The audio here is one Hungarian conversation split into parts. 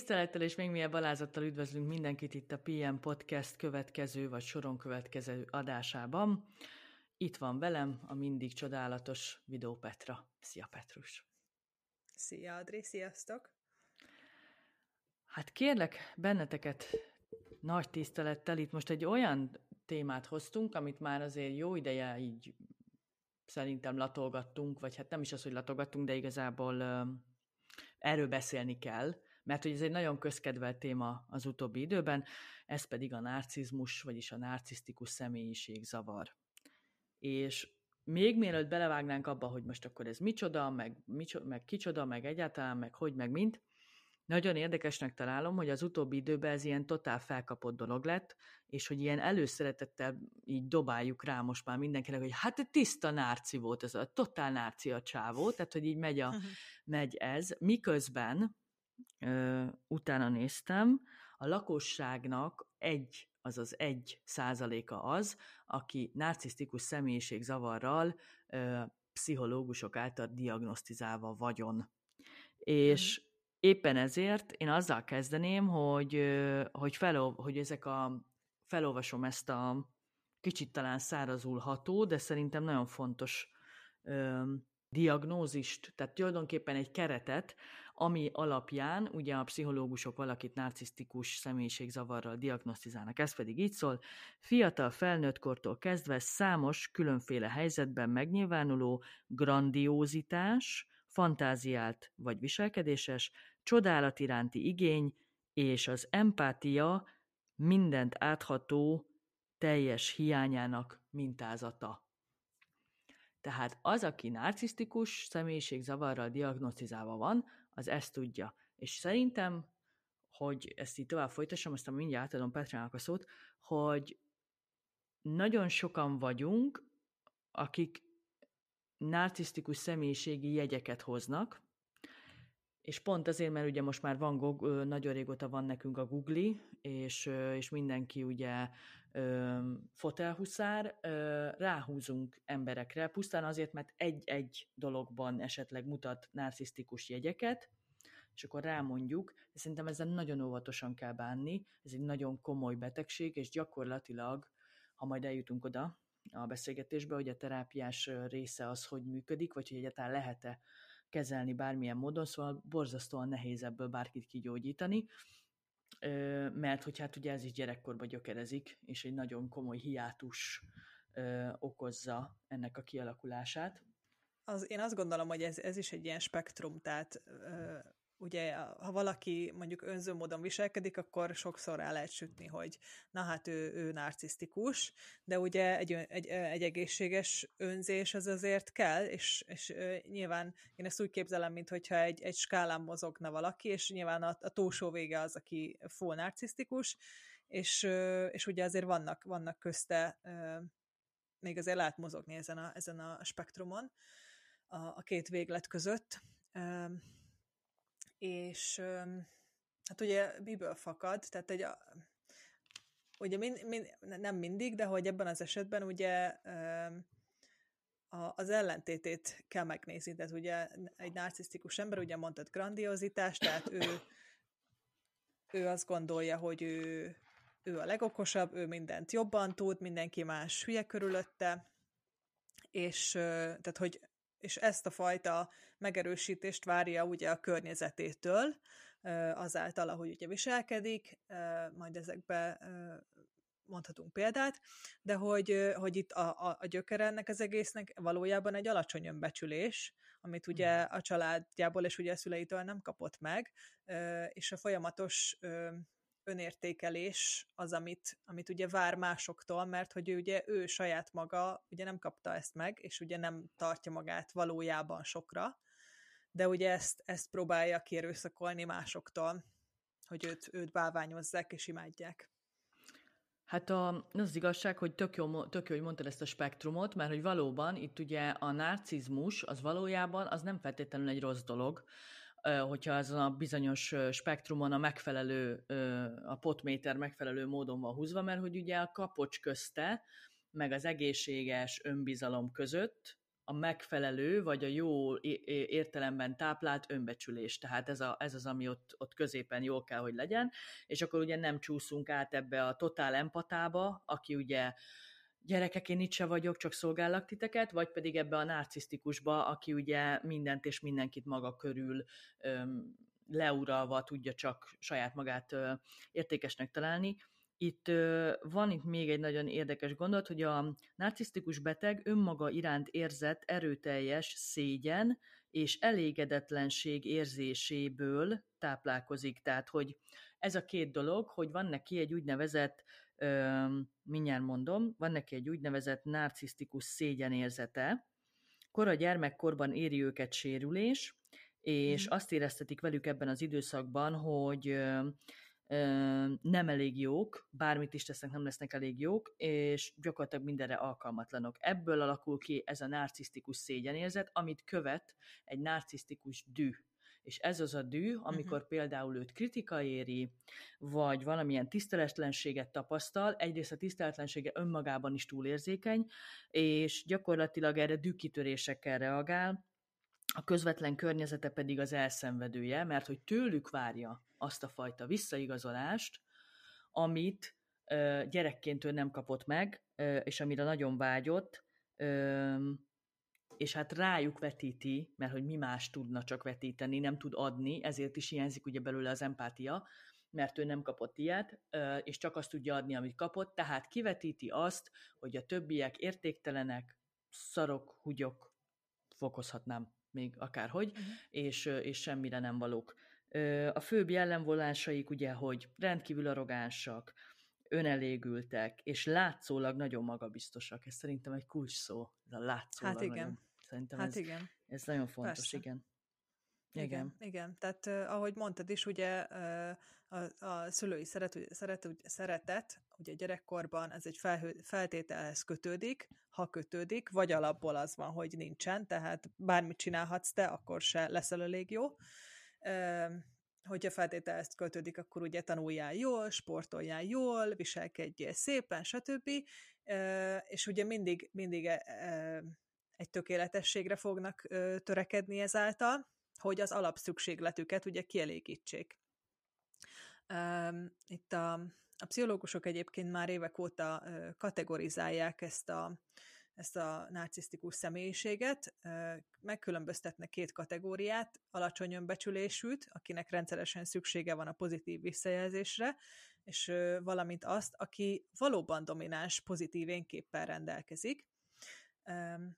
Tisztelettel és még milyen balázattal üdvözlünk mindenkit itt a PM Podcast következő vagy soron következő adásában. Itt van velem a mindig csodálatos Vidó Petra. Szia Petrus! Szia Adri, sziasztok! Hát kérlek benneteket nagy tisztelettel, itt most egy olyan témát hoztunk, amit már azért jó ideje így szerintem latolgattunk, vagy hát nem is az, hogy latolgattunk, de igazából erről beszélni kell, mert hogy ez egy nagyon közkedvelt téma az utóbbi időben, ez pedig a narcizmus, vagyis a narcisztikus személyiség zavar. És még mielőtt belevágnánk abba, hogy most akkor ez micsoda, meg, micsoda, meg kicsoda, meg egyáltalán, meg hogy, meg mint, nagyon érdekesnek találom, hogy az utóbbi időben ez ilyen totál felkapott dolog lett, és hogy ilyen előszeretettel így dobáljuk rá most már mindenkinek, hogy hát tiszta nárci volt ez, a totál nárci a csávó, tehát hogy így megy, a, megy ez, miközben ö, utána néztem, a lakosságnak egy, azaz egy százaléka az, aki narcisztikus személyiségzavarral ö, pszichológusok által diagnosztizálva vagyon. És uh-huh éppen ezért én azzal kezdeném, hogy, hogy, felol, hogy ezek a, felolvasom ezt a kicsit talán szárazul ható, de szerintem nagyon fontos ö, diagnózist, tehát tulajdonképpen egy keretet, ami alapján ugye a pszichológusok valakit narcisztikus személyiségzavarral diagnosztizálnak. Ez pedig így szól, fiatal felnőttkortól kezdve számos különféle helyzetben megnyilvánuló grandiózitás, fantáziált vagy viselkedéses, csodálat iránti igény és az empátia mindent átható teljes hiányának mintázata. Tehát az, aki narcisztikus személyiségzavarral diagnosztizálva van, az ezt tudja. És szerintem, hogy ezt így tovább folytassam, aztán mindjárt átadom Petrának a szót, hogy nagyon sokan vagyunk, akik narcisztikus személyiségi jegyeket hoznak, és pont azért, mert ugye most már van, nagyon régóta van nekünk a Google, és, és mindenki ugye fotelhuszár, ráhúzunk emberekre, pusztán azért, mert egy-egy dologban esetleg mutat narcisztikus jegyeket, és akkor rámondjuk, de szerintem ezzel nagyon óvatosan kell bánni, ez egy nagyon komoly betegség, és gyakorlatilag, ha majd eljutunk oda a beszélgetésbe, hogy a terápiás része az hogy működik, vagy hogy egyáltalán lehet-e kezelni bármilyen módon, szóval borzasztóan nehéz ebből bárkit kigyógyítani, mert hogy hát ugye ez is gyerekkorba gyökerezik, és egy nagyon komoly hiátus okozza ennek a kialakulását. Az, én azt gondolom, hogy ez, ez is egy ilyen spektrum, tehát ugye ha valaki mondjuk önző módon viselkedik, akkor sokszor rá lehet sütni, hogy na hát ő, ő narcisztikus, de ugye egy, egy, egy egészséges önzés az azért kell, és, és nyilván én ezt úgy képzelem, mint hogyha egy, egy skálán mozogna valaki, és nyilván a, a túlsó vége az, aki full narcisztikus, és, és ugye azért vannak, vannak közte még azért lehet mozogni ezen a, ezen a spektrumon, a, a két véglet között és hát ugye miből fakad, tehát egy, ugye mind, mind, nem mindig, de hogy ebben az esetben ugye a, az ellentétét kell megnézni, tehát ugye egy narcisztikus ember, ugye mondtad grandiozitás, tehát ő, ő azt gondolja, hogy ő, ő a legokosabb, ő mindent jobban tud, mindenki más hülye körülötte, és tehát, hogy és ezt a fajta megerősítést várja ugye a környezetétől, azáltal, ahogy ugye viselkedik, majd ezekbe mondhatunk példát, de hogy, hogy itt a, a, a gyökere ennek az egésznek valójában egy alacsony önbecsülés, amit ugye hmm. a családjából és ugye a szüleitől nem kapott meg, és a folyamatos önértékelés az, amit, amit ugye vár másoktól, mert hogy ő ugye ő saját maga ugye nem kapta ezt meg, és ugye nem tartja magát valójában sokra, de ugye ezt, ezt próbálja kérőszakolni másoktól, hogy őt, őt bálványozzák és imádják. Hát a, az igazság, hogy tök jó, tök jó, hogy mondtad ezt a spektrumot, mert hogy valóban itt ugye a narcizmus az valójában az nem feltétlenül egy rossz dolog, hogyha azon a bizonyos spektrumon a megfelelő, a potméter megfelelő módon van húzva, mert hogy ugye a kapocs közte, meg az egészséges önbizalom között a megfelelő, vagy a jó értelemben táplált önbecsülés. Tehát ez, a, ez az, ami ott, ott középen jól kell, hogy legyen, és akkor ugye nem csúszunk át ebbe a totál empatába, aki ugye gyerekek, én itt se vagyok, csak szolgállak titeket, vagy pedig ebbe a narcisztikusba, aki ugye mindent és mindenkit maga körül öm, leuralva tudja csak saját magát ö, értékesnek találni. Itt ö, van itt még egy nagyon érdekes gondolat, hogy a narcisztikus beteg önmaga iránt érzett erőteljes szégyen és elégedetlenség érzéséből táplálkozik. Tehát, hogy ez a két dolog, hogy van neki egy úgynevezett mindjárt mondom, van neki egy úgynevezett narcisztikus szégyenérzete, kora gyermekkorban éri őket sérülés, és mm. azt éreztetik velük ebben az időszakban, hogy ö, ö, nem elég jók, bármit is tesznek, nem lesznek elég jók, és gyakorlatilag mindenre alkalmatlanok. Ebből alakul ki ez a narcisztikus szégyenérzet, amit követ egy narcisztikus düh és ez az a dű, amikor uh-huh. például őt kritika éri, vagy valamilyen tiszteletlenséget tapasztal, egyrészt a tiszteletlensége önmagában is túlérzékeny, és gyakorlatilag erre dűkitörésekkel reagál, a közvetlen környezete pedig az elszenvedője, mert hogy tőlük várja azt a fajta visszaigazolást, amit gyerekként ő nem kapott meg, és amire nagyon vágyott, és hát rájuk vetíti, mert hogy mi más tudna csak vetíteni, nem tud adni, ezért is hiányzik ugye belőle az empátia, mert ő nem kapott ilyet, és csak azt tudja adni, amit kapott, tehát kivetíti azt, hogy a többiek értéktelenek, szarok, húgyok, fokozhatnám még akárhogy, uh-huh. és, és semmire nem valók. A főbb jellemvolásaik ugye, hogy rendkívül arrogánsak, önelégültek, és látszólag nagyon magabiztosak. Ez szerintem egy kulcs szó, ez a látszólag. Hát igen. Nagyon Szerintem hát ez, igen. ez nagyon fontos, Persze. igen. Igen. igen. Igen, tehát uh, ahogy mondtad is, ugye uh, a, a szülői szeret, szeret, szeretet, ugye gyerekkorban ez egy felhő, feltételhez kötődik, ha kötődik, vagy alapból az van, hogy nincsen, tehát bármit csinálhatsz te, akkor se leszel elég jó. Uh, hogyha feltételhez kötődik, akkor ugye tanuljál jól, sportoljál jól, viselkedjél szépen, stb. Uh, és ugye mindig, mindig uh, egy tökéletességre fognak ö, törekedni ezáltal, hogy az alapszükségletüket ugye kielégítsék. Itt a, a pszichológusok egyébként már évek óta kategorizálják ezt a, ezt a narcisztikus személyiséget, megkülönböztetnek két kategóriát, alacsony önbecsülésűt, akinek rendszeresen szüksége van a pozitív visszajelzésre, és valamint azt, aki valóban domináns pozitív énképpel rendelkezik,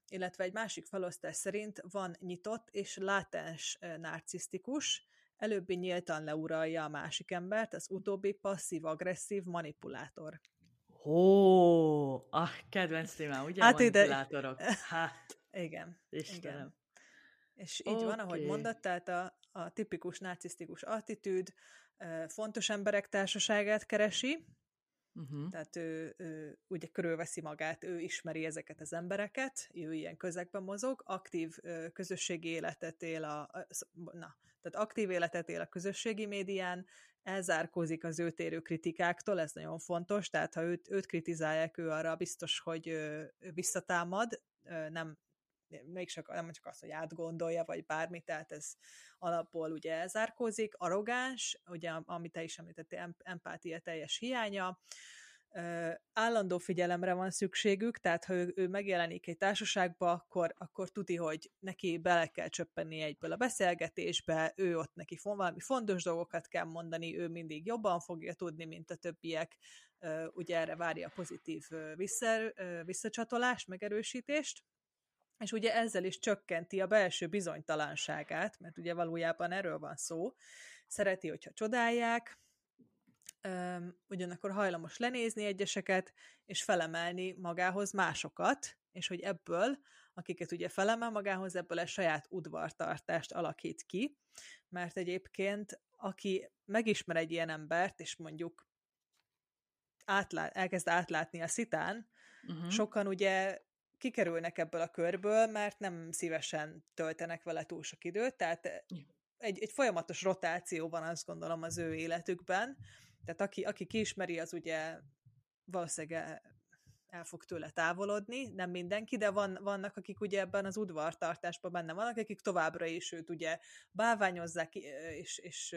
illetve egy másik felosztás szerint van nyitott és látens narcisztikus, előbbi nyíltan leuralja a másik embert, az utóbbi passzív-agresszív manipulátor. Ó, a kedvenc témám, ugye? Hát manipulátorok. Ide... Hát, igen. Istenem. Igen. És így okay. van, ahogy mondott, tehát a, a tipikus narcisztikus attitűd fontos emberek társaságát keresi, Uh-huh. Tehát ő, ő ugye körülveszi magát, ő ismeri ezeket az embereket, ő ilyen közegben mozog, aktív közösségi életet él a, na, tehát aktív életet él a közösségi médián, elzárkózik az őt érő kritikáktól, ez nagyon fontos, tehát ha őt, őt kritizálják, ő arra biztos, hogy visszatámad, nem, mégsem nem csak az, hogy átgondolja, vagy bármi, tehát ez alapból ugye elzárkózik, arrogáns, ugye amit te is említettél, empátia teljes hiánya, állandó figyelemre van szükségük, tehát ha ő, ő megjelenik egy társaságba, akkor, akkor tudni, hogy neki bele kell csöppenni egyből a beszélgetésbe, ő ott neki valami fontos dolgokat kell mondani, ő mindig jobban fogja tudni, mint a többiek, ugye erre várja a pozitív vissza, visszacsatolást, megerősítést, és ugye ezzel is csökkenti a belső bizonytalanságát, mert ugye valójában erről van szó. Szereti, hogyha csodálják, ugyanakkor hajlamos lenézni egyeseket, és felemelni magához másokat, és hogy ebből, akiket ugye felemel magához, ebből egy saját udvartartást alakít ki, mert egyébként aki megismer egy ilyen embert, és mondjuk átlát, elkezd átlátni a szitán, uh-huh. sokan ugye kikerülnek ebből a körből, mert nem szívesen töltenek vele túl sok időt, tehát egy, egy folyamatos rotáció van azt gondolom az ő életükben, tehát aki, aki kiismeri, az ugye valószínűleg el fog tőle távolodni, nem mindenki, de van, vannak, akik ugye ebben az udvartartásban benne vannak, akik továbbra is őt ugye bálványozzák, és, és,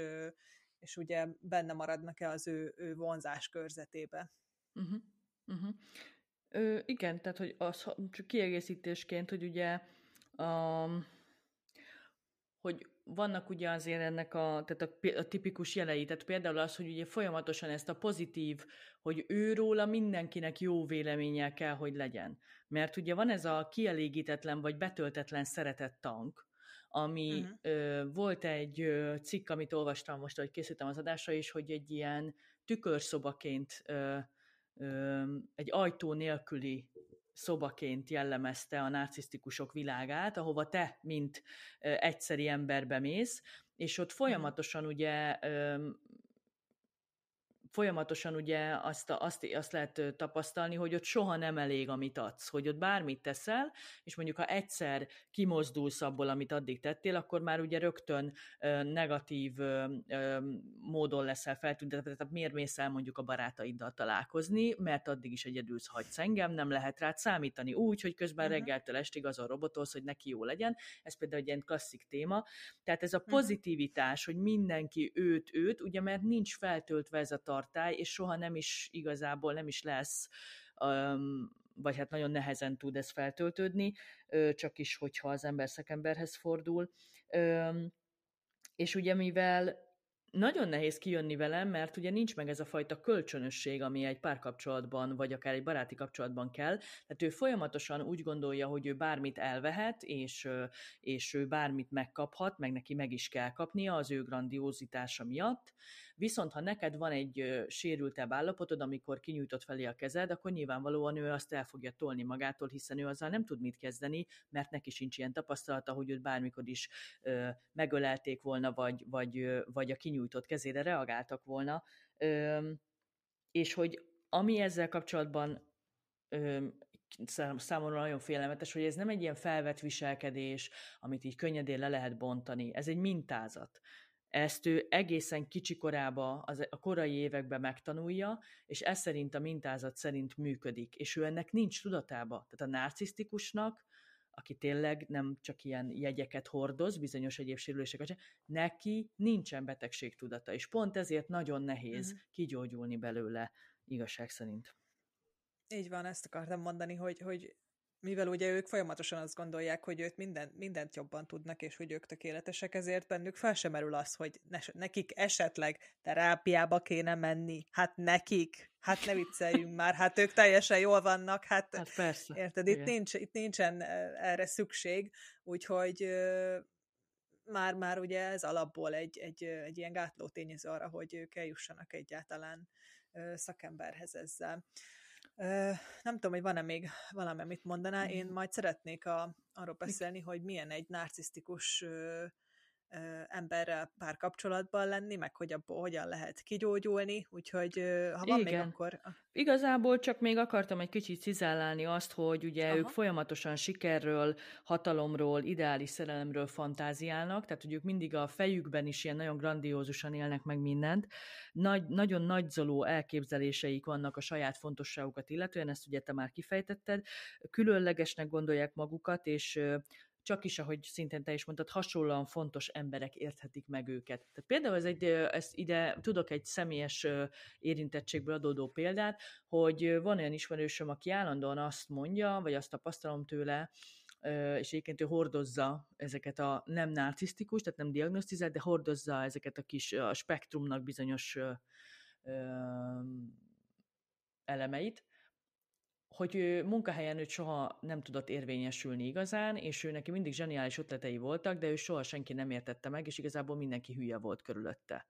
és ugye benne maradnak-e az ő, ő vonzás körzetébe. Uh-huh. Uh-huh. Ö, igen, tehát hogy az, csak kiegészítésként, hogy ugye a, hogy vannak ugye azért ennek a, tehát a, a tipikus jelei, tehát például az, hogy ugye folyamatosan ezt a pozitív, hogy őróla mindenkinek jó véleménye kell, hogy legyen. Mert ugye van ez a kielégítetlen vagy betöltetlen szeretett tank, ami uh-huh. ö, volt egy ö, cikk, amit olvastam most, hogy készítem az adásra is, hogy egy ilyen tükörszobaként ö, egy ajtó nélküli szobaként jellemezte a narcisztikusok világát, ahova te, mint egyszeri ember bemész, és ott mhm. folyamatosan ugye folyamatosan ugye azt, azt, azt lehet tapasztalni, hogy ott soha nem elég, amit adsz, hogy ott bármit teszel, és mondjuk ha egyszer kimozdulsz abból, amit addig tettél, akkor már ugye rögtön negatív módon leszel feltüntetve, tehát miért mész el mondjuk a barátaiddal találkozni, mert addig is egyedül hagysz engem, nem lehet rád számítani úgy, hogy közben uh-huh. reggeltől estig azon robotolsz, hogy neki jó legyen. Ez például egy ilyen klasszik téma. Tehát ez a mhm. pozitivitás, hogy mindenki őt, őt, ugye mert nincs feltöltve ez a tartalom, tartály, és soha nem is igazából nem is lesz, vagy hát nagyon nehezen tud ez feltöltődni, csak is, hogyha az ember szekemberhez fordul. És ugye mivel nagyon nehéz kijönni velem, mert ugye nincs meg ez a fajta kölcsönösség, ami egy párkapcsolatban, vagy akár egy baráti kapcsolatban kell. Tehát ő folyamatosan úgy gondolja, hogy ő bármit elvehet, és, és ő bármit megkaphat, meg neki meg is kell kapnia az ő grandiózitása miatt, Viszont ha neked van egy sérültebb állapotod, amikor kinyújtott felé a kezed, akkor nyilvánvalóan ő azt el fogja tolni magától, hiszen ő azzal nem tud mit kezdeni, mert neki sincs ilyen tapasztalata, hogy őt bármikor is ö, megölelték volna, vagy, vagy, vagy a kinyújtott kezére reagáltak volna. Ö, és hogy ami ezzel kapcsolatban ö, számomra nagyon félelmetes, hogy ez nem egy ilyen felvett viselkedés, amit így könnyedén le lehet bontani. Ez egy mintázat. Ezt ő egészen kicsi korába, az, a korai években megtanulja, és ez szerint a mintázat szerint működik, és ő ennek nincs tudatába. Tehát a narcisztikusnak, aki tényleg nem csak ilyen jegyeket hordoz, bizonyos egyéb sérüléseket, neki nincsen betegségtudata, és pont ezért nagyon nehéz uh-huh. kigyógyulni belőle, igazság szerint. Így van, ezt akartam mondani, hogy, hogy mivel ugye ők folyamatosan azt gondolják, hogy őt minden, mindent jobban tudnak, és hogy ők tökéletesek, ezért bennük fel sem merül az, hogy ne, nekik esetleg terápiába kéne menni. Hát nekik, hát ne vicceljünk már, hát ők teljesen jól vannak, hát, hát persze. érted, itt, nincs, itt nincsen erre szükség, úgyhogy már-már ugye ez alapból egy, egy, egy ilyen gátló tényező arra, hogy ők eljussanak egyáltalán szakemberhez ezzel nem tudom, hogy van-e még valami, amit mondaná. Én majd szeretnék a, arról beszélni, hogy milyen egy narcisztikus emberrel párkapcsolatban lenni, meg hogy abból hogyan lehet kigyógyulni, úgyhogy ha van Igen. még akkor... Igazából csak még akartam egy kicsit cizellálni azt, hogy ugye Aha. ők folyamatosan sikerről, hatalomról, ideális szerelemről fantáziálnak, tehát hogy ők mindig a fejükben is ilyen nagyon grandiózusan élnek meg mindent. Nagy, nagyon nagyzoló elképzeléseik vannak a saját fontosságukat illetően, ezt ugye te már kifejtetted, különlegesnek gondolják magukat, és csak is, ahogy szintén te is mondtad, hasonlóan fontos emberek érthetik meg őket. Tehát például ez egy, ez ide tudok egy személyes érintettségből adódó példát, hogy van olyan ismerősöm, aki állandóan azt mondja, vagy azt tapasztalom tőle, és egyébként ő hordozza ezeket a nem narcisztikus, tehát nem diagnosztizált, de hordozza ezeket a kis a spektrumnak bizonyos elemeit, hogy ő munkahelyen őt soha nem tudott érvényesülni igazán, és ő neki mindig zseniális ötletei voltak, de ő soha senki nem értette meg, és igazából mindenki hülye volt körülötte.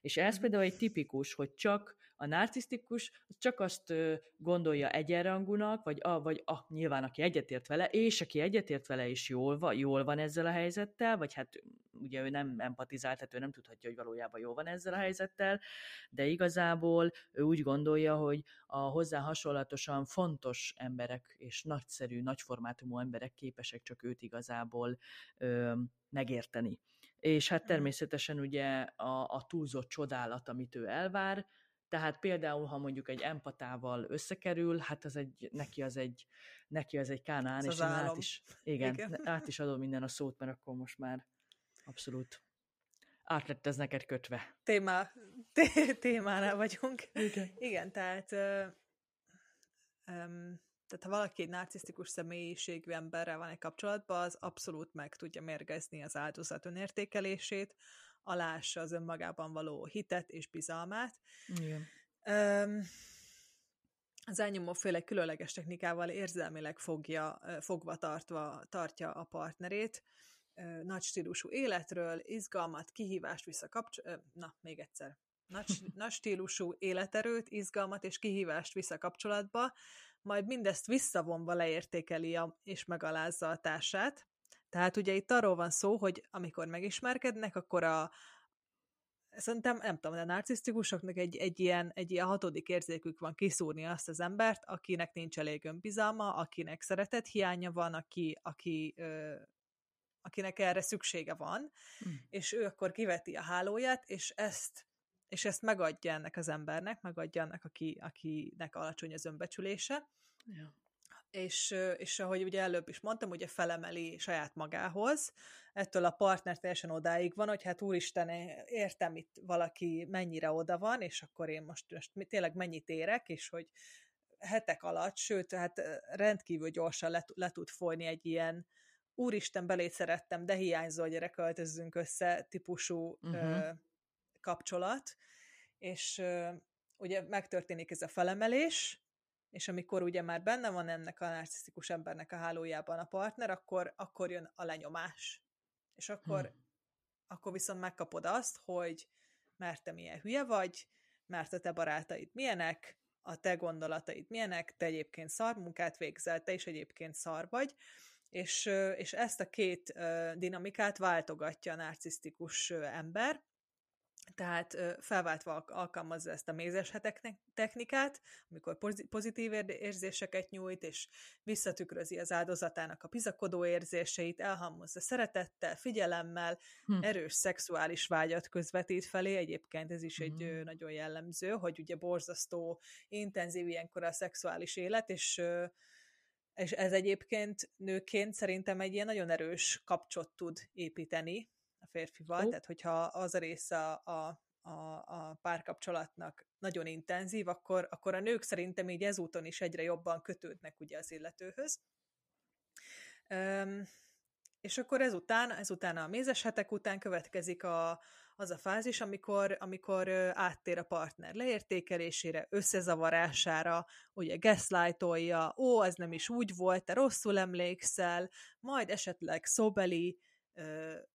És ez mhm. például egy tipikus, hogy csak a narcisztikus csak azt gondolja egyenrangúnak, vagy, a, vagy a, nyilván aki egyetért vele, és aki egyetért vele is jól van, jól van ezzel a helyzettel, vagy hát ugye ő nem empatizált, tehát ő nem tudhatja, hogy valójában jó van ezzel a helyzettel, de igazából ő úgy gondolja, hogy a hozzá hasonlatosan fontos emberek és nagyszerű, nagyformátumú emberek képesek csak őt igazából ö, megérteni. És hát természetesen ugye a, a túlzott csodálat, amit ő elvár, Tehát például, ha mondjuk egy empatával összekerül, hát az egy, neki az egy, neki az egy kánán, és át is, igen, igen, át is adom minden a szót, mert akkor most már abszolút át lett ez neked kötve. Témá, té- témánál vagyunk. Igen. Igen, tehát ö, um, tehát ha valaki egy narcisztikus személyiségű emberrel van egy kapcsolatban, az abszolút meg tudja mérgezni az áldozat önértékelését, alássa az önmagában való hitet és bizalmát. Igen. Um, az elnyomó féle különleges technikával érzelmileg fogja, fogva tartva, tartja a partnerét, nagy stílusú életről, izgalmat, kihívást visszakapcsol... Na, még egyszer. Nagy, nagy stílusú életerőt, izgalmat és kihívást vissza kapcsolatba, majd mindezt visszavonva leértékeli a, és megalázza a társát. Tehát ugye itt arról van szó, hogy amikor megismerkednek, akkor a, szerintem, nem tudom, a narcisztikusoknak egy, egy, ilyen, egy ilyen hatodik érzékük van kiszúrni azt az embert, akinek nincs elég önbizalma, akinek szeretet hiánya van, aki, aki ö, akinek erre szüksége van, mm. és ő akkor kiveti a hálóját, és ezt és ezt megadja ennek az embernek, megadja annak, aki, akinek alacsony az önbecsülése. Ja. És, és ahogy ugye előbb is mondtam, ugye felemeli saját magához, ettől a partner teljesen odáig van, hogy hát úristen, értem itt valaki mennyire oda van, és akkor én most, most tényleg mennyit érek, és hogy hetek alatt, sőt, hát rendkívül gyorsan le, le tud folyni egy ilyen úristen, belét szerettem, de hiányzó, gyere, költözzünk össze típusú uh-huh. ö, kapcsolat, és ö, ugye megtörténik ez a felemelés, és amikor ugye már benne van ennek a narcisztikus embernek a hálójában a partner, akkor, akkor jön a lenyomás. És akkor, hmm. akkor viszont megkapod azt, hogy mert te milyen hülye vagy, mert a te barátaid milyenek, a te gondolataid milyenek, te egyébként szar munkát végzel, te is egyébként szar vagy, és, és ezt a két dinamikát váltogatja a narcisztikus ember, tehát felváltva alkalmazza ezt a mézeshetek technikát, amikor pozitív érzéseket nyújt, és visszatükrözi az áldozatának a bizakodó érzéseit, elhammozza szeretettel, figyelemmel, hm. erős szexuális vágyat közvetít felé. Egyébként ez is egy hm. nagyon jellemző, hogy ugye borzasztó, intenzív ilyenkor a szexuális élet, és és ez egyébként nőként szerintem egy ilyen nagyon erős kapcsot tud építeni a férfival, oh. tehát hogyha az a része a, a, a párkapcsolatnak nagyon intenzív, akkor, akkor a nők szerintem így ezúton is egyre jobban kötődnek ugye az illetőhöz. Um, és akkor ezután, ezután a mézes hetek után következik a, az a fázis, amikor, amikor áttér a partner leértékelésére, összezavarására, ugye gaslightolja, ó, ez nem is úgy volt, te rosszul emlékszel, majd esetleg szóbeli,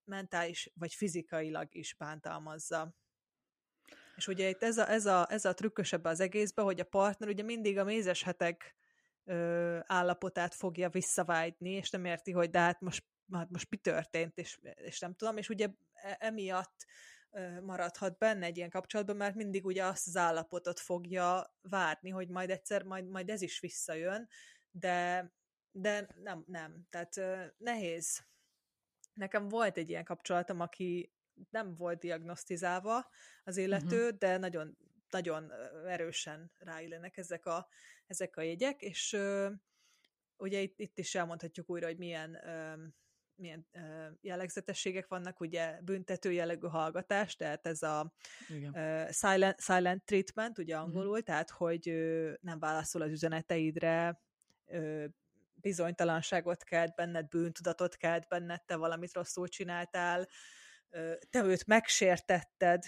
mentális vagy fizikailag is bántalmazza. És ugye itt ez a, ez a, ez a trükkösebb az egészben, hogy a partner ugye mindig a mézes hetek ö, állapotát fogja visszavágyni, és nem érti, hogy de hát most, hát most mi történt, és, és nem tudom, és ugye e, emiatt maradhat benne egy ilyen kapcsolatban, mert mindig ugye azt az állapotot fogja várni, hogy majd egyszer, majd, majd ez is visszajön, de, de nem, nem. Tehát nehéz. Nekem volt egy ilyen kapcsolatom, aki nem volt diagnosztizálva az illető, uh-huh. de nagyon, nagyon erősen ráillenek ezek a, ezek a jegyek, és ugye itt, itt is elmondhatjuk újra, hogy milyen milyen uh, jellegzetességek vannak, ugye büntető jellegű hallgatás, tehát ez a uh, silent, silent treatment, ugye mhm. angolul, uh-huh. tehát hogy uh, nem válaszol az üzeneteidre, uh, bizonytalanságot kelt benned, bűntudatot kelt benned, te valamit rosszul csináltál, uh, te őt megsértetted,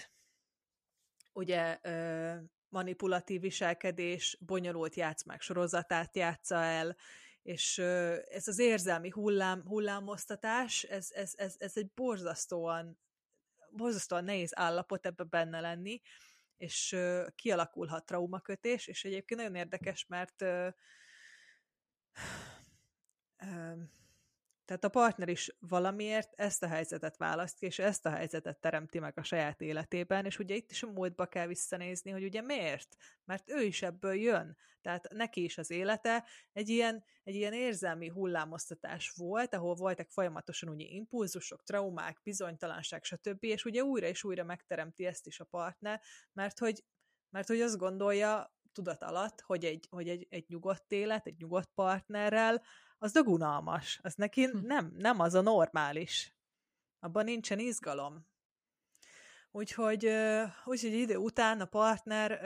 ugye uh, manipulatív viselkedés, bonyolult játszmák sorozatát játsza el, és ez az érzelmi hullám, hullámoztatás, ez, ez, ez, ez egy borzasztóan, borzasztóan nehéz állapot ebbe benne lenni, és kialakulhat traumakötés, és egyébként nagyon érdekes, mert tehát a partner is valamiért ezt a helyzetet választja, és ezt a helyzetet teremti meg a saját életében, és ugye itt is a múltba kell visszanézni, hogy ugye miért? Mert ő is ebből jön. Tehát neki is az élete egy ilyen, egy ilyen érzelmi hullámoztatás volt, ahol voltak folyamatosan ugye impulzusok, traumák, bizonytalanság, stb. És ugye újra és újra megteremti ezt is a partner, mert hogy Mert hogy azt gondolja tudat alatt, hogy egy, hogy egy, egy nyugodt élet, egy nyugodt partnerrel, az unalmas. Az neki hm. nem, nem az a normális. Abban nincsen izgalom. Úgyhogy, úgyhogy idő után a partner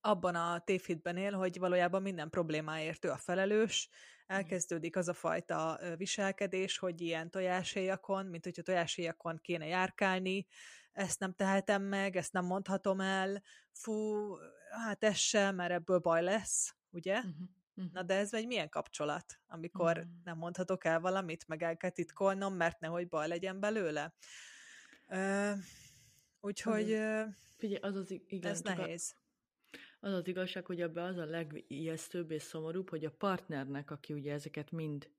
abban a tévhitben él, hogy valójában minden problémáért ő a felelős, elkezdődik az a fajta viselkedés, hogy ilyen tojáshéjakon, mint hogyha tojáshéjakon kéne járkálni, ezt nem tehetem meg, ezt nem mondhatom el, fú, hát ez sem, mert ebből baj lesz, ugye? Uh-huh. Uh-huh. Na de ez egy milyen kapcsolat, amikor uh-huh. nem mondhatok el valamit, meg el kell titkolnom, mert nehogy baj legyen belőle. Uh, úgyhogy uh, Figyelj, az az igen, ez nehéz. A az az igazság, hogy ebbe az a legijesztőbb és szomorúbb, hogy a partnernek, aki ugye ezeket mind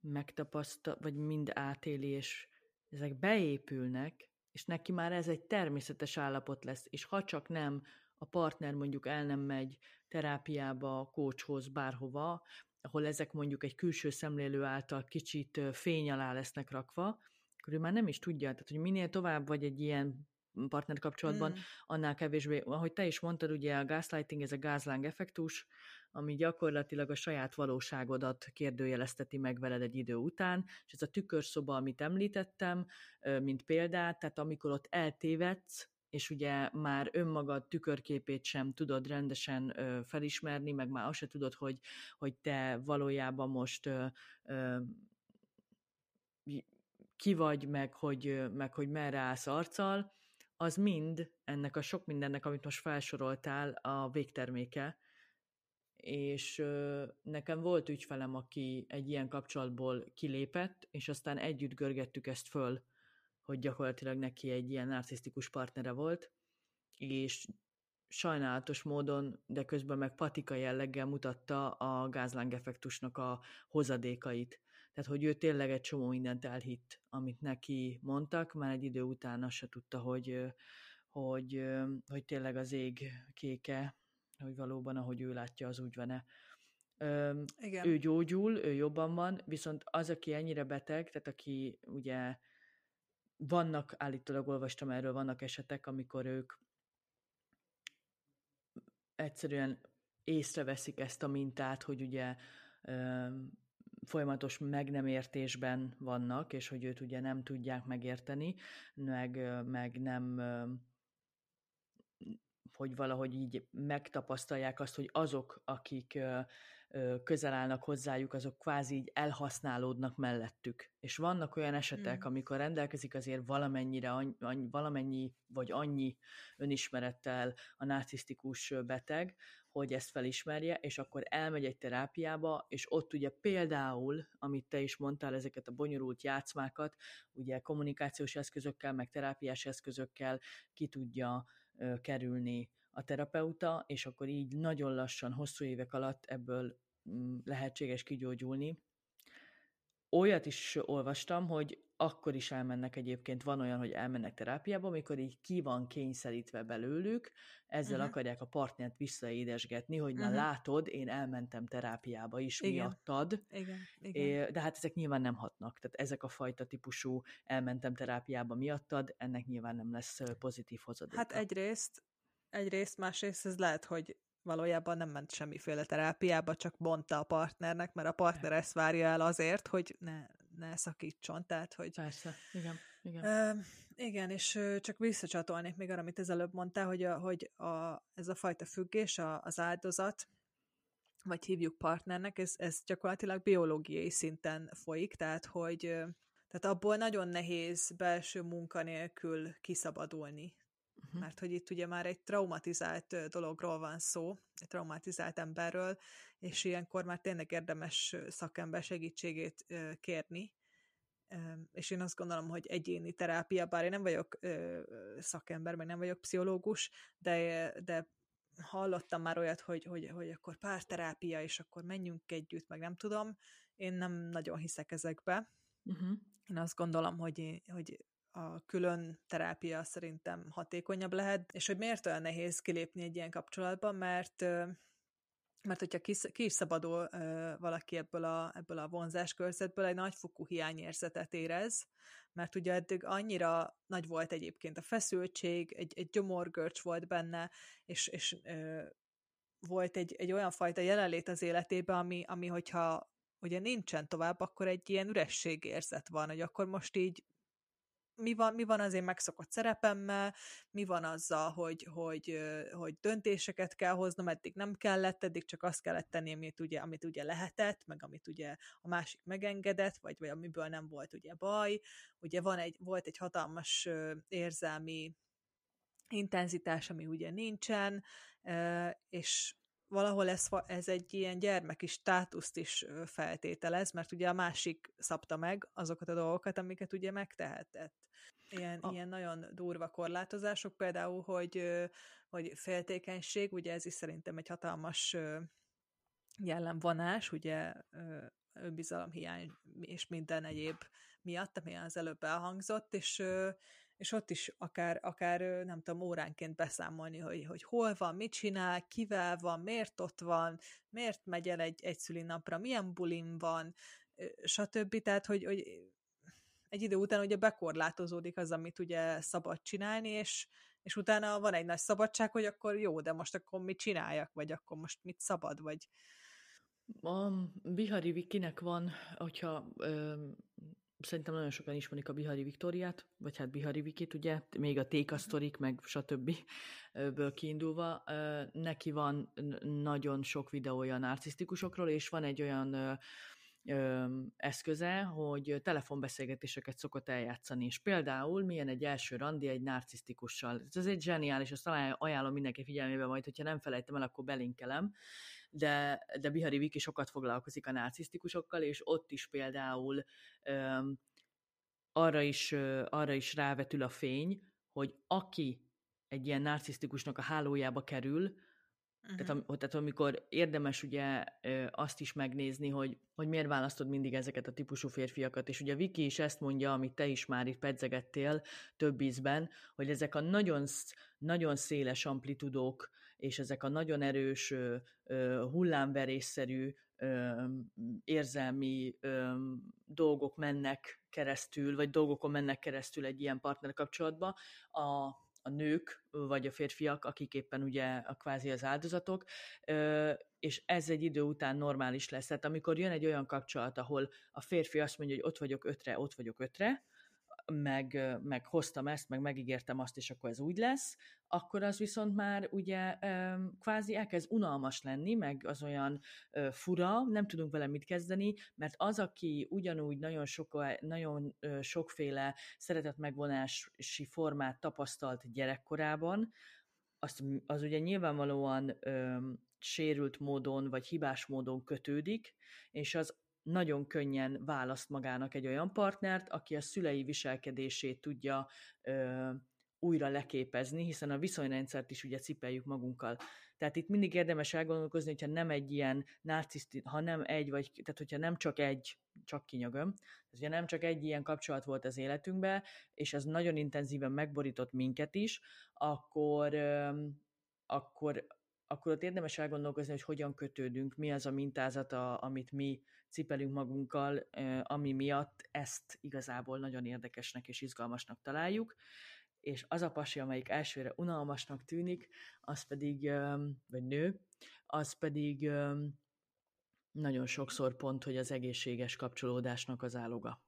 megtapasztal, vagy mind átéli, és ezek beépülnek, és neki már ez egy természetes állapot lesz, és ha csak nem a partner mondjuk el nem megy terápiába, kócshoz, bárhova, ahol ezek mondjuk egy külső szemlélő által kicsit fény alá lesznek rakva, akkor ő már nem is tudja, tehát hogy minél tovább vagy egy ilyen partner kapcsolatban, mm. annál kevésbé, ahogy te is mondtad, ugye a gaslighting, ez a gázláng effektus, ami gyakorlatilag a saját valóságodat kérdőjelezteti meg veled egy idő után, és ez a tükörszoba, amit említettem, mint példát, tehát amikor ott eltévedsz, és ugye már önmagad tükörképét sem tudod rendesen ö, felismerni, meg már azt se tudod, hogy, hogy te valójában most ö, ö, ki vagy, meg hogy, meg hogy merre állsz arccal, az mind ennek a sok mindennek, amit most felsoroltál, a végterméke, és ö, nekem volt ügyfelem, aki egy ilyen kapcsolatból kilépett, és aztán együtt görgettük ezt föl, hogy gyakorlatilag neki egy ilyen narcisztikus partnere volt, és sajnálatos módon, de közben meg patika jelleggel mutatta a gázláng effektusnak a hozadékait. Tehát, hogy ő tényleg egy csomó mindent elhitt, amit neki mondtak, már egy idő után azt se tudta, hogy, hogy, hogy tényleg az ég kéke, hogy valóban, ahogy ő látja, az úgy van-e. Igen. Ő gyógyul, ő jobban van, viszont az, aki ennyire beteg, tehát aki ugye vannak, állítólag olvastam erről, vannak esetek, amikor ők egyszerűen észreveszik ezt a mintát, hogy ugye folyamatos meg nem értésben vannak, és hogy őt ugye nem tudják megérteni, meg, meg nem hogy valahogy így megtapasztalják azt, hogy azok, akik közel állnak hozzájuk, azok kvázi így elhasználódnak mellettük. És vannak olyan esetek, mm. amikor rendelkezik azért valamennyire, annyi, valamennyi vagy annyi önismerettel a narcisztikus beteg, hogy ezt felismerje, és akkor elmegy egy terápiába, és ott ugye például, amit te is mondtál, ezeket a bonyolult játszmákat, ugye kommunikációs eszközökkel, meg terápiás eszközökkel ki tudja kerülni a terapeuta, és akkor így nagyon lassan, hosszú évek alatt ebből mm, lehetséges kigyógyulni. Olyat is olvastam, hogy akkor is elmennek egyébként, van olyan, hogy elmennek terápiába, amikor így ki van kényszerítve belőlük, ezzel uh-huh. akarják a partnert visszaédesgetni, hogy uh-huh. na látod, én elmentem terápiába is Igen. miattad, Igen. Igen. de hát ezek nyilván nem hatnak, tehát ezek a fajta típusú elmentem terápiába miattad, ennek nyilván nem lesz pozitív hozadéka. Hát egyrészt, egyrészt, másrészt ez lehet, hogy valójában nem ment semmiféle terápiába, csak mondta a partnernek, mert a partner ezt várja el azért, hogy ne, ne szakítson, tehát hogy... Persze, igen. Igen, uh, igen és csak visszacsatolnék még arra, amit ezelőbb mondtál, hogy, a, hogy a, ez a fajta függés, a, az áldozat, vagy hívjuk partnernek, ez, ez gyakorlatilag biológiai szinten folyik, tehát hogy tehát abból nagyon nehéz belső munka nélkül kiszabadulni. Uh-huh. Mert hogy itt ugye már egy traumatizált dologról van szó, egy traumatizált emberről, és ilyenkor már tényleg érdemes szakember segítségét kérni, és én azt gondolom, hogy egyéni terápia, bár én nem vagyok szakember, meg nem vagyok pszichológus, de, de hallottam már olyat, hogy, hogy, hogy akkor párterápia, és akkor menjünk együtt, meg nem tudom. Én nem nagyon hiszek ezekbe. Uh-huh. Én azt gondolom, hogy, hogy a külön terápia szerintem hatékonyabb lehet, és hogy miért olyan nehéz kilépni egy ilyen kapcsolatban, mert mert hogyha ki, ki is szabadul ö, valaki ebből a, ebből a vonzás körzetből, egy nagyfokú hiányérzetet érez, mert ugye eddig annyira nagy volt egyébként a feszültség, egy, egy gyomorgörcs volt benne, és, és ö, volt egy, egy olyan fajta jelenlét az életében, ami, ami hogyha ugye nincsen tovább, akkor egy ilyen ürességérzet van, hogy akkor most így mi van, mi van az én megszokott szerepemmel, mi van azzal, hogy, hogy, hogy döntéseket kell hoznom, eddig nem kellett, eddig csak azt kellett tenni, amit ugye, amit ugye lehetett, meg amit ugye a másik megengedett, vagy, vagy amiből nem volt ugye baj. Ugye van egy, volt egy hatalmas érzelmi intenzitás, ami ugye nincsen, és valahol ez, ez egy ilyen gyermeki státuszt is feltételez, mert ugye a másik szabta meg azokat a dolgokat, amiket ugye megtehetett. Ilyen, a... ilyen nagyon durva korlátozások, például, hogy, hogy féltékenység, ugye ez is szerintem egy hatalmas jellemvonás, ugye önbizalomhiány és minden egyéb miatt, ami az előbb elhangzott, és és ott is akár, akár nem tudom, óránként beszámolni, hogy, hogy hol van, mit csinál, kivel van, miért ott van, miért megy el egy, egy szülinapra, milyen bulim van, stb. Tehát, hogy, hogy egy idő után ugye bekorlátozódik az, amit ugye szabad csinálni, és, és utána van egy nagy szabadság, hogy akkor jó, de most akkor mit csináljak, vagy akkor most mit szabad, vagy... A Bihari Vikinek van, hogyha ö, szerintem nagyon sokan ismerik a Bihari Viktóriát, vagy hát Bihari Vikit, ugye, még a Téka sztorik, meg stb. ből kiindulva. Neki van nagyon sok videója narcisztikusokról, és van egy olyan eszköze, hogy telefonbeszélgetéseket szokott eljátszani, és például milyen egy első randi egy narcisztikussal. Ez egy zseniális, azt ajánlom mindenki figyelmébe majd, hogyha nem felejtem el, akkor belinkelem, de, de Bihari Viki sokat foglalkozik a narcisztikusokkal, és ott is például um, arra, is, uh, arra is rávetül a fény, hogy aki egy ilyen narcisztikusnak a hálójába kerül, Uh-huh. Tehát, am, tehát amikor érdemes ugye azt is megnézni, hogy, hogy miért választod mindig ezeket a típusú férfiakat, és ugye Viki is ezt mondja, amit te is már itt pedzegettél több ízben, hogy ezek a nagyon, nagyon széles amplitudók, és ezek a nagyon erős, hullámverésszerű érzelmi dolgok mennek keresztül, vagy dolgokon mennek keresztül egy ilyen partner kapcsolatba, a, a nők, vagy a férfiak, akik éppen ugye a kvázi az áldozatok, és ez egy idő után normális lesz. Tehát amikor jön egy olyan kapcsolat, ahol a férfi azt mondja, hogy ott vagyok ötre, ott vagyok ötre, meg, meg hoztam ezt, meg megígértem azt, és akkor ez úgy lesz, akkor az viszont már ugye kvázi elkezd unalmas lenni, meg az olyan fura, nem tudunk vele mit kezdeni, mert az, aki ugyanúgy nagyon, sok, nagyon sokféle szeretet megvonási formát tapasztalt gyerekkorában, azt, az ugye nyilvánvalóan sérült módon vagy hibás módon kötődik, és az nagyon könnyen választ magának egy olyan partnert, aki a szülei viselkedését tudja ö, újra leképezni, hiszen a viszonyrendszert is ugye cipeljük magunkkal. Tehát itt mindig érdemes elgondolkozni, hogyha nem egy ilyen narciszti, ha nem egy, vagy tehát hogyha nem csak egy, csak kinyögöm, hogyha nem csak egy ilyen kapcsolat volt az életünkben, és az nagyon intenzíven megborított minket is, akkor, akkor, akkor ott érdemes elgondolkozni, hogy hogyan kötődünk, mi az a mintázata, amit mi cipelünk magunkkal, ami miatt ezt igazából nagyon érdekesnek és izgalmasnak találjuk, és az a pasi, amelyik elsőre unalmasnak tűnik, az pedig, vagy nő, az pedig nagyon sokszor pont, hogy az egészséges kapcsolódásnak az áloga.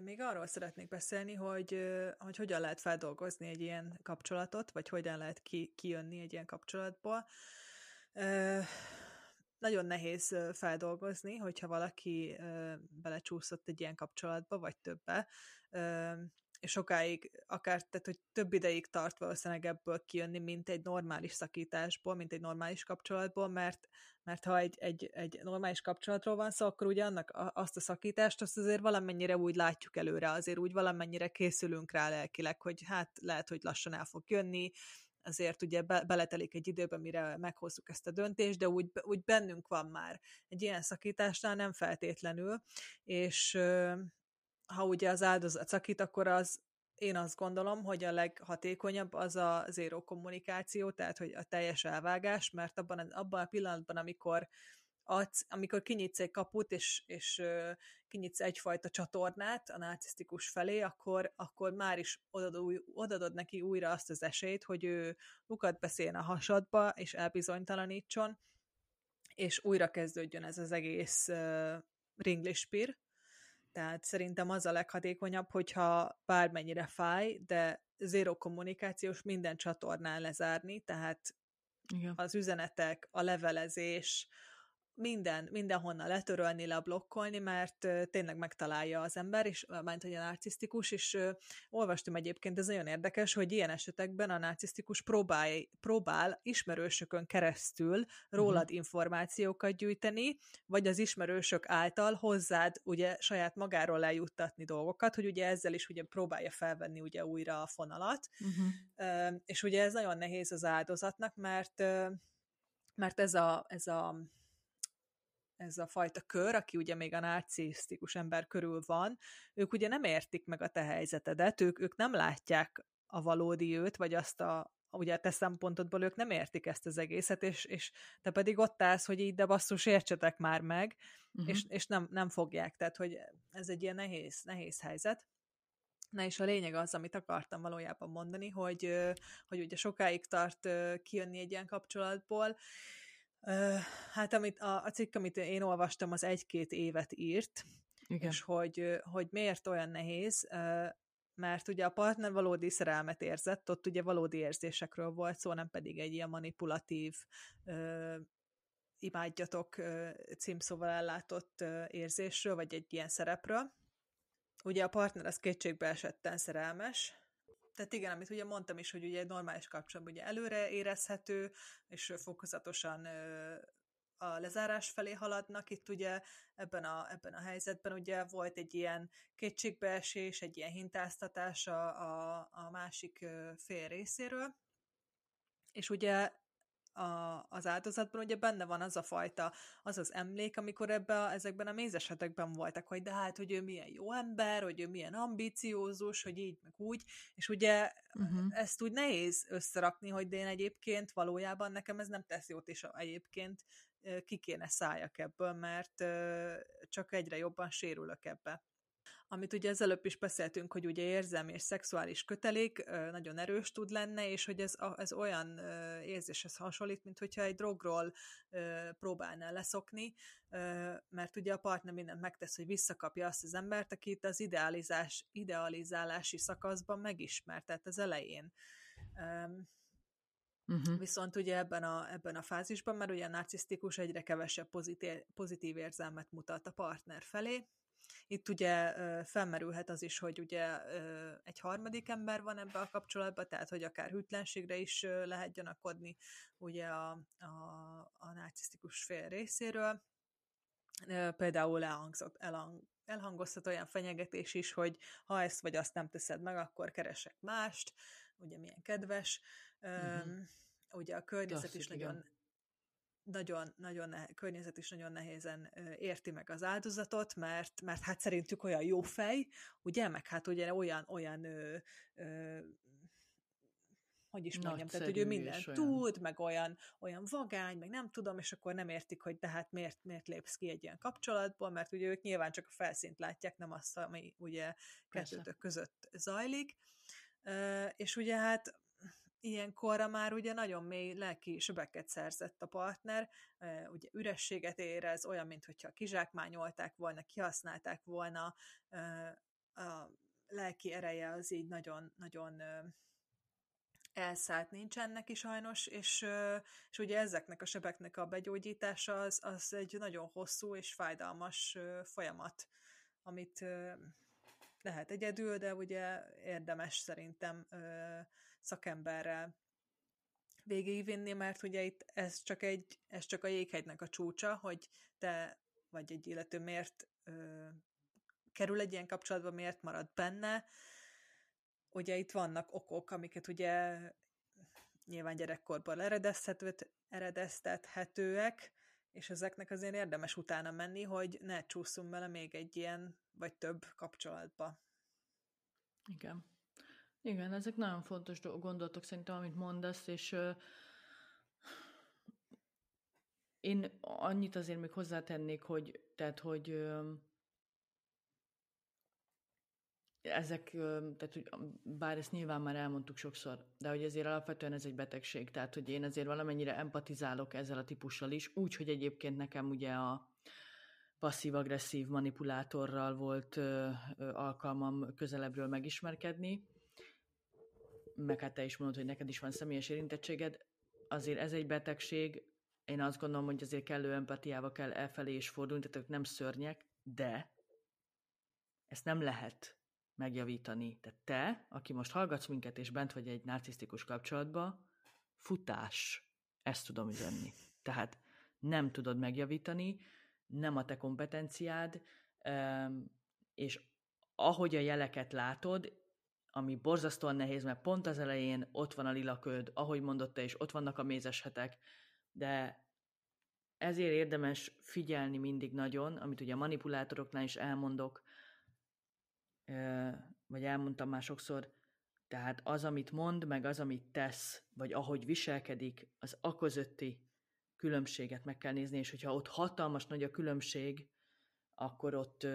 Még arról szeretnék beszélni, hogy, hogy hogyan lehet feldolgozni egy ilyen kapcsolatot, vagy hogyan lehet ki, kijönni egy ilyen kapcsolatból. Nagyon nehéz feldolgozni, hogyha valaki belecsúszott egy ilyen kapcsolatba, vagy többe, és sokáig, akár, tehát, hogy több ideig tart valószínűleg ebből kijönni, mint egy normális szakításból, mint egy normális kapcsolatból, mert, mert ha egy, egy, egy normális kapcsolatról van szó, akkor ugye annak azt a szakítást, azt azért valamennyire úgy látjuk előre, azért úgy valamennyire készülünk rá lelkileg, hogy hát lehet, hogy lassan el fog jönni, azért ugye be, beletelik egy időben, mire meghozzuk ezt a döntést, de úgy, úgy bennünk van már. Egy ilyen szakításnál nem feltétlenül, és ha ugye az áldozat szakít, akkor az én azt gondolom, hogy a leghatékonyabb az a zéró kommunikáció, tehát hogy a teljes elvágás, mert abban, abban a pillanatban, amikor adsz, amikor kinyitsz egy kaput, és, és kinyitsz egyfajta csatornát a narcisztikus felé, akkor, akkor már is odadod, odadod neki újra azt az esélyt, hogy ő lukat beszéljen a hasadba, és elbizonytalanítson, és újra kezdődjön ez az egész uh, ringlispír. Tehát szerintem az a leghatékonyabb, hogyha bármennyire fáj, de zéró kommunikációs minden csatornán lezárni, tehát Igen. az üzenetek, a levelezés, minden, mindenhonnan letörölni, leblokkolni, mert tényleg megtalálja az ember, és ment, hogy a narcisztikus, és olvastam egyébként, ez nagyon érdekes, hogy ilyen esetekben a narcisztikus próbál, próbál ismerősökön keresztül rólad uh-huh. információkat gyűjteni, vagy az ismerősök által hozzád ugye saját magáról lejuttatni dolgokat, hogy ugye ezzel is ugye próbálja felvenni ugye újra a fonalat, uh-huh. uh, és ugye ez nagyon nehéz az áldozatnak, mert mert ez a, ez a ez a fajta kör, aki ugye még a narcisztikus ember körül van, ők ugye nem értik meg a te helyzetedet, ők, ők nem látják a valódi őt, vagy azt a, ugye a te szempontodból ők nem értik ezt az egészet, és, és te pedig ott állsz, hogy így, de basszus, értsetek már meg, uh-huh. és, és nem, nem fogják, tehát hogy ez egy ilyen nehéz, nehéz helyzet. Na és a lényeg az, amit akartam valójában mondani, hogy, hogy ugye sokáig tart kijönni egy ilyen kapcsolatból, hát amit a, a cikk, amit én olvastam, az egy-két évet írt, Igen. és hogy, hogy miért olyan nehéz, mert ugye a partner valódi szerelmet érzett, ott ugye valódi érzésekről volt szó, nem pedig egy ilyen manipulatív imádjatok címszóval ellátott érzésről, vagy egy ilyen szerepről. Ugye a partner az kétségbe esetten szerelmes, tehát igen, amit ugye mondtam is, hogy ugye egy normális kapcsolatban ugye előre érezhető, és fokozatosan a lezárás felé haladnak. Itt ugye ebben a, ebben a helyzetben ugye volt egy ilyen kétségbeesés, egy ilyen hintáztatás a, a, a másik fél részéről, és ugye a, az áldozatban ugye benne van az a fajta, az az emlék, amikor ebbe a, ezekben a mézesetekben voltak, hogy de hát, hogy ő milyen jó ember, hogy ő milyen ambiciózus, hogy így, meg úgy, és ugye uh-huh. ezt úgy nehéz összerakni, hogy de én egyébként valójában nekem ez nem tesz jót, és egyébként ki kéne szálljak ebből, mert csak egyre jobban sérülök ebbe amit ugye ezelőbb is beszéltünk, hogy ugye érzelmi és szexuális kötelék nagyon erős tud lenne, és hogy ez, ez olyan érzéshez hasonlít, mint hogyha egy drogról próbálnál leszokni, mert ugye a partner mindent megtesz, hogy visszakapja azt az embert, akit az idealizás, idealizálási szakaszban megismert, tehát az elején. Uh-huh. Viszont ugye ebben a, ebben a fázisban, mert ugye a narcisztikus egyre kevesebb pozitív, pozitív érzelmet mutat a partner felé, itt ugye felmerülhet az is, hogy ugye egy harmadik ember van ebbe a kapcsolatban, tehát hogy akár hűtlenségre is lehet gyanakodni ugye a, a, a narcisztikus fél részéről. Például elhangzott, elhang, elhangozhat olyan fenyegetés is, hogy ha ezt vagy azt nem teszed meg, akkor keresek mást, ugye milyen kedves. Uh-huh. Ugye a környezet Klasszik, is nagyon igen nagyon, nagyon ne, környezet is nagyon nehézen érti meg az áldozatot, mert, mert hát szerintük olyan jó fej, ugye, meg hát ugye olyan, olyan ö, ö, hogy is mondjam, tehát hogy ő mindent olyan. tud, meg olyan, olyan vagány, meg nem tudom, és akkor nem értik, hogy tehát miért, miért lépsz ki egy ilyen kapcsolatból, mert ugye ők nyilván csak a felszínt látják, nem azt, ami ugye kettőtök között zajlik. És ugye hát ilyenkorra már ugye nagyon mély lelki sebeket szerzett a partner, ugye ürességet érez, olyan, mintha kizsákmányolták volna, kihasználták volna, a lelki ereje az így nagyon-nagyon elszállt nincsen neki sajnos, és, és ugye ezeknek a sebeknek a begyógyítása az, az egy nagyon hosszú és fájdalmas folyamat, amit lehet egyedül, de ugye érdemes szerintem szakemberrel végigvinni, mert ugye itt ez csak, egy, ez csak a jéghegynek a csúcsa, hogy te vagy egy illető miért ö, kerül egy ilyen kapcsolatba, miért marad benne. Ugye itt vannak okok, amiket ugye nyilván gyerekkorban eredeztethetőek, és ezeknek azért érdemes utána menni, hogy ne csúszunk bele még egy ilyen, vagy több kapcsolatba. Igen. Igen, ezek nagyon fontos gondolatok szerintem, amit mondasz, és én annyit azért még hozzátennék, hogy, tehát, hogy ezek, tehát hogy bár ezt nyilván már elmondtuk sokszor, de hogy ezért alapvetően ez egy betegség, tehát hogy én azért valamennyire empatizálok ezzel a típussal is, úgy, hogy egyébként nekem ugye a passzív-agresszív manipulátorral volt alkalmam közelebbről megismerkedni, meg hát te is mondod, hogy neked is van személyes érintettséged, azért ez egy betegség, én azt gondolom, hogy azért kellő empatiával kell elfelé is fordulni, tehát ők nem szörnyek, de ezt nem lehet megjavítani. Tehát te, aki most hallgatsz minket, és bent vagy egy narcisztikus kapcsolatba, futás. Ezt tudom üzenni. Tehát nem tudod megjavítani, nem a te kompetenciád, és ahogy a jeleket látod, ami borzasztóan nehéz, mert pont az elején ott van a lilaköd, ahogy mondotta, és ott vannak a mézeshetek, de ezért érdemes figyelni mindig nagyon, amit ugye a manipulátoroknál is elmondok, vagy elmondtam már sokszor, tehát az, amit mond, meg az, amit tesz, vagy ahogy viselkedik, az a közötti különbséget meg kell nézni, és hogyha ott hatalmas nagy a különbség, akkor ott,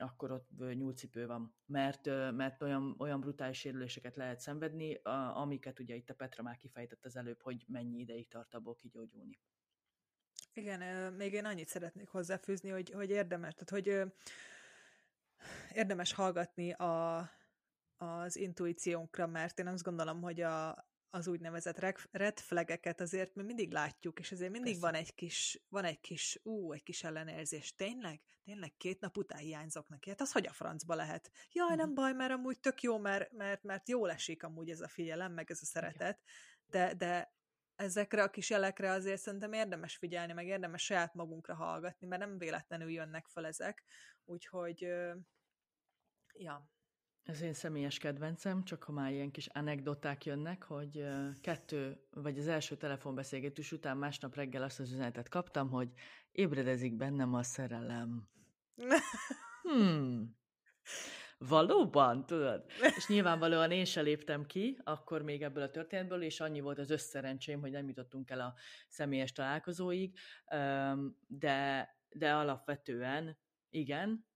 akkor ott nyúlcipő van. Mert, mert olyan, olyan brutális sérüléseket lehet szenvedni, amiket ugye itt a Petra már kifejtett az előbb, hogy mennyi ideig tart abból kigyógyulni. Igen, még én annyit szeretnék hozzáfűzni, hogy, hogy érdemes, tehát hogy érdemes hallgatni a, az intuíciónkra, mert én azt gondolom, hogy a, az úgynevezett red flageket azért mi mindig látjuk, és azért mindig Persze. van egy kis, van egy kis, ú, egy kis ellenérzés. Tényleg? Tényleg két nap után hiányzok neki? Hát az hogy a francba lehet? Jaj, nem mhm. baj, mert amúgy tök jó, mert, mert, mert jól esik amúgy ez a figyelem, meg ez a szeretet, de, de ezekre a kis jelekre azért szerintem érdemes figyelni, meg érdemes saját magunkra hallgatni, mert nem véletlenül jönnek fel ezek, úgyhogy ja, ez én személyes kedvencem, csak ha már ilyen kis anekdoták jönnek, hogy kettő, vagy az első telefonbeszélgetés után másnap reggel azt az üzenetet kaptam, hogy ébredezik bennem a szerelem. Hmm. Valóban, tudod? És nyilvánvalóan én se léptem ki, akkor még ebből a történetből, és annyi volt az összerencsém, hogy nem jutottunk el a személyes találkozóig, de, de alapvetően igen,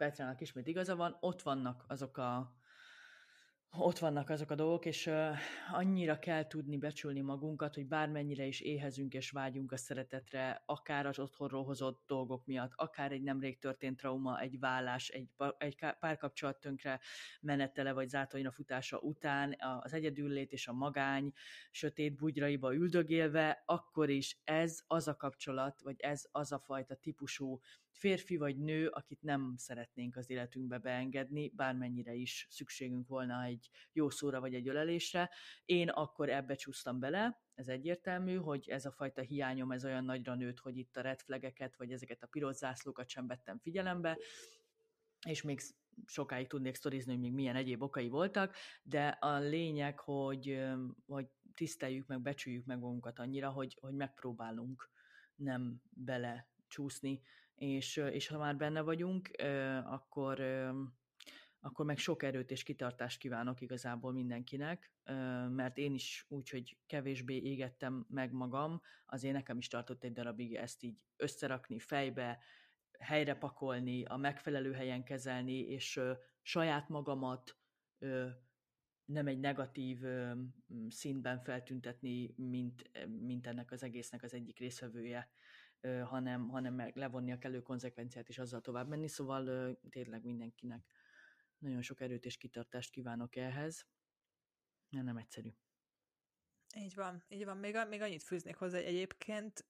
Petrának ismét igaza van, ott vannak azok a ott vannak azok a dolgok, és annyira kell tudni becsülni magunkat, hogy bármennyire is éhezünk és vágyunk a szeretetre, akár az otthonról hozott dolgok miatt, akár egy nemrég történt trauma, egy vállás, egy, egy párkapcsolat tönkre menetele vagy zátonyra futása után, az egyedüllét és a magány sötét bugyraiba üldögélve, akkor is ez az a kapcsolat, vagy ez az a fajta típusú férfi vagy nő, akit nem szeretnénk az életünkbe beengedni, bármennyire is szükségünk volna egy jó szóra vagy egy ölelésre. Én akkor ebbe csúsztam bele, ez egyértelmű, hogy ez a fajta hiányom ez olyan nagyra nőtt, hogy itt a red flageket, vagy ezeket a piros zászlókat sem vettem figyelembe, és még sokáig tudnék sztorizni, hogy még milyen egyéb okai voltak, de a lényeg, hogy, hogy tiszteljük meg, becsüljük meg magunkat annyira, hogy, hogy megpróbálunk nem bele csúszni és, és ha már benne vagyunk, akkor, akkor meg sok erőt és kitartást kívánok igazából mindenkinek, mert én is úgy, hogy kevésbé égettem meg magam, azért nekem is tartott egy darabig ezt így összerakni fejbe, helyre pakolni, a megfelelő helyen kezelni, és saját magamat nem egy negatív színben feltüntetni, mint, mint ennek az egésznek az egyik részvevője hanem, hanem meg levonni a kellő konzekvenciát és azzal tovább menni, szóval tényleg mindenkinek nagyon sok erőt és kitartást kívánok ehhez, mert nem egyszerű. Így van, így van. Még, még annyit fűznék hozzá, hogy egyébként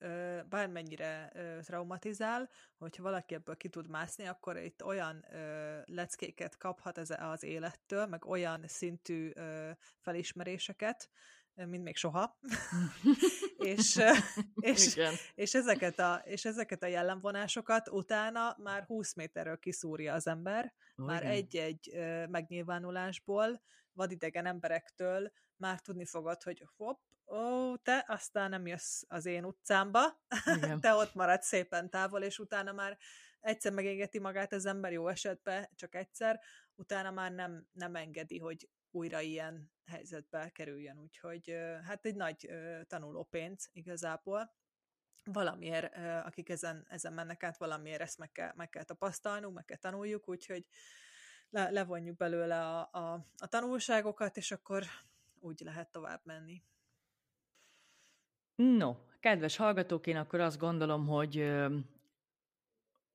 bármennyire traumatizál, hogyha valaki ebből ki tud mászni, akkor itt olyan leckéket kaphat az élettől, meg olyan szintű felismeréseket, mint még soha. és, és, és, ezeket a, és ezeket a jellemvonásokat utána már 20 méterről kiszúrja az ember, oh, már egy-egy megnyilvánulásból, vadidegen emberektől már tudni fogod, hogy hopp, ó, te aztán nem jössz az én utcámba, Igen. te ott maradsz szépen távol, és utána már egyszer megégeti magát az ember jó esetben, csak egyszer, utána már nem, nem engedi, hogy újra ilyen helyzetbe kerüljön. Úgyhogy hát egy nagy tanulópénc igazából. Valamiért, akik ezen, ezen mennek át, valamiért ezt meg kell, meg kell tapasztalnunk, meg kell tanuljuk, úgyhogy le, levonjuk belőle a, a, a tanulságokat, és akkor úgy lehet tovább menni. No, kedves hallgatók, én akkor azt gondolom, hogy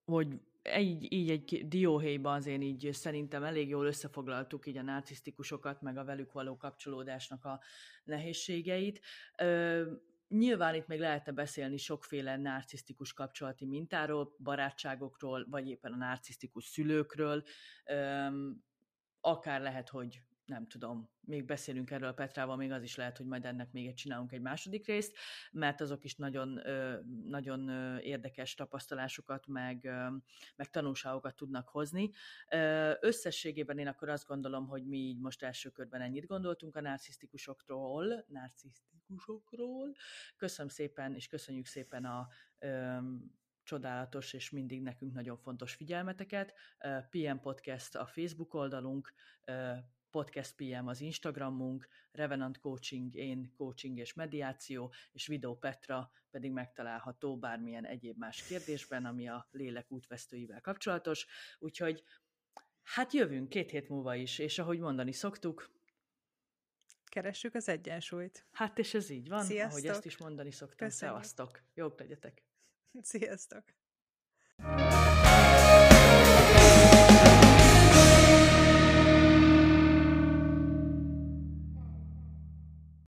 hogy így, így egy dióhéjban azért így szerintem elég jól összefoglaltuk így a narcisztikusokat, meg a velük való kapcsolódásnak a nehézségeit. Ö, nyilván itt még lehetne beszélni sokféle narcisztikus kapcsolati mintáról, barátságokról, vagy éppen a narcisztikus szülőkről. Ö, akár lehet, hogy nem tudom, még beszélünk erről Petrával, még az is lehet, hogy majd ennek még egy csinálunk egy második részt, mert azok is nagyon, nagyon érdekes tapasztalásokat, meg, meg tanulságokat tudnak hozni. Összességében én akkor azt gondolom, hogy mi így most első körben ennyit gondoltunk a narcisztikusokról, narcisztikusokról. Köszönöm szépen, és köszönjük szépen a csodálatos és mindig nekünk nagyon fontos figyelmeteket. PM Podcast a Facebook oldalunk, Podcast PM az Instagramunk, Revenant Coaching, én coaching és mediáció, és Videó Petra pedig megtalálható bármilyen egyéb más kérdésben, ami a lélek útvesztőivel kapcsolatos. Úgyhogy hát jövünk két hét múlva is, és ahogy mondani szoktuk, Keressük az egyensúlyt. Hát és ez így van, Sziasztok. ahogy ezt is mondani szoktam. Köszönjük. Szevasztok! Jók legyetek! Sziasztok!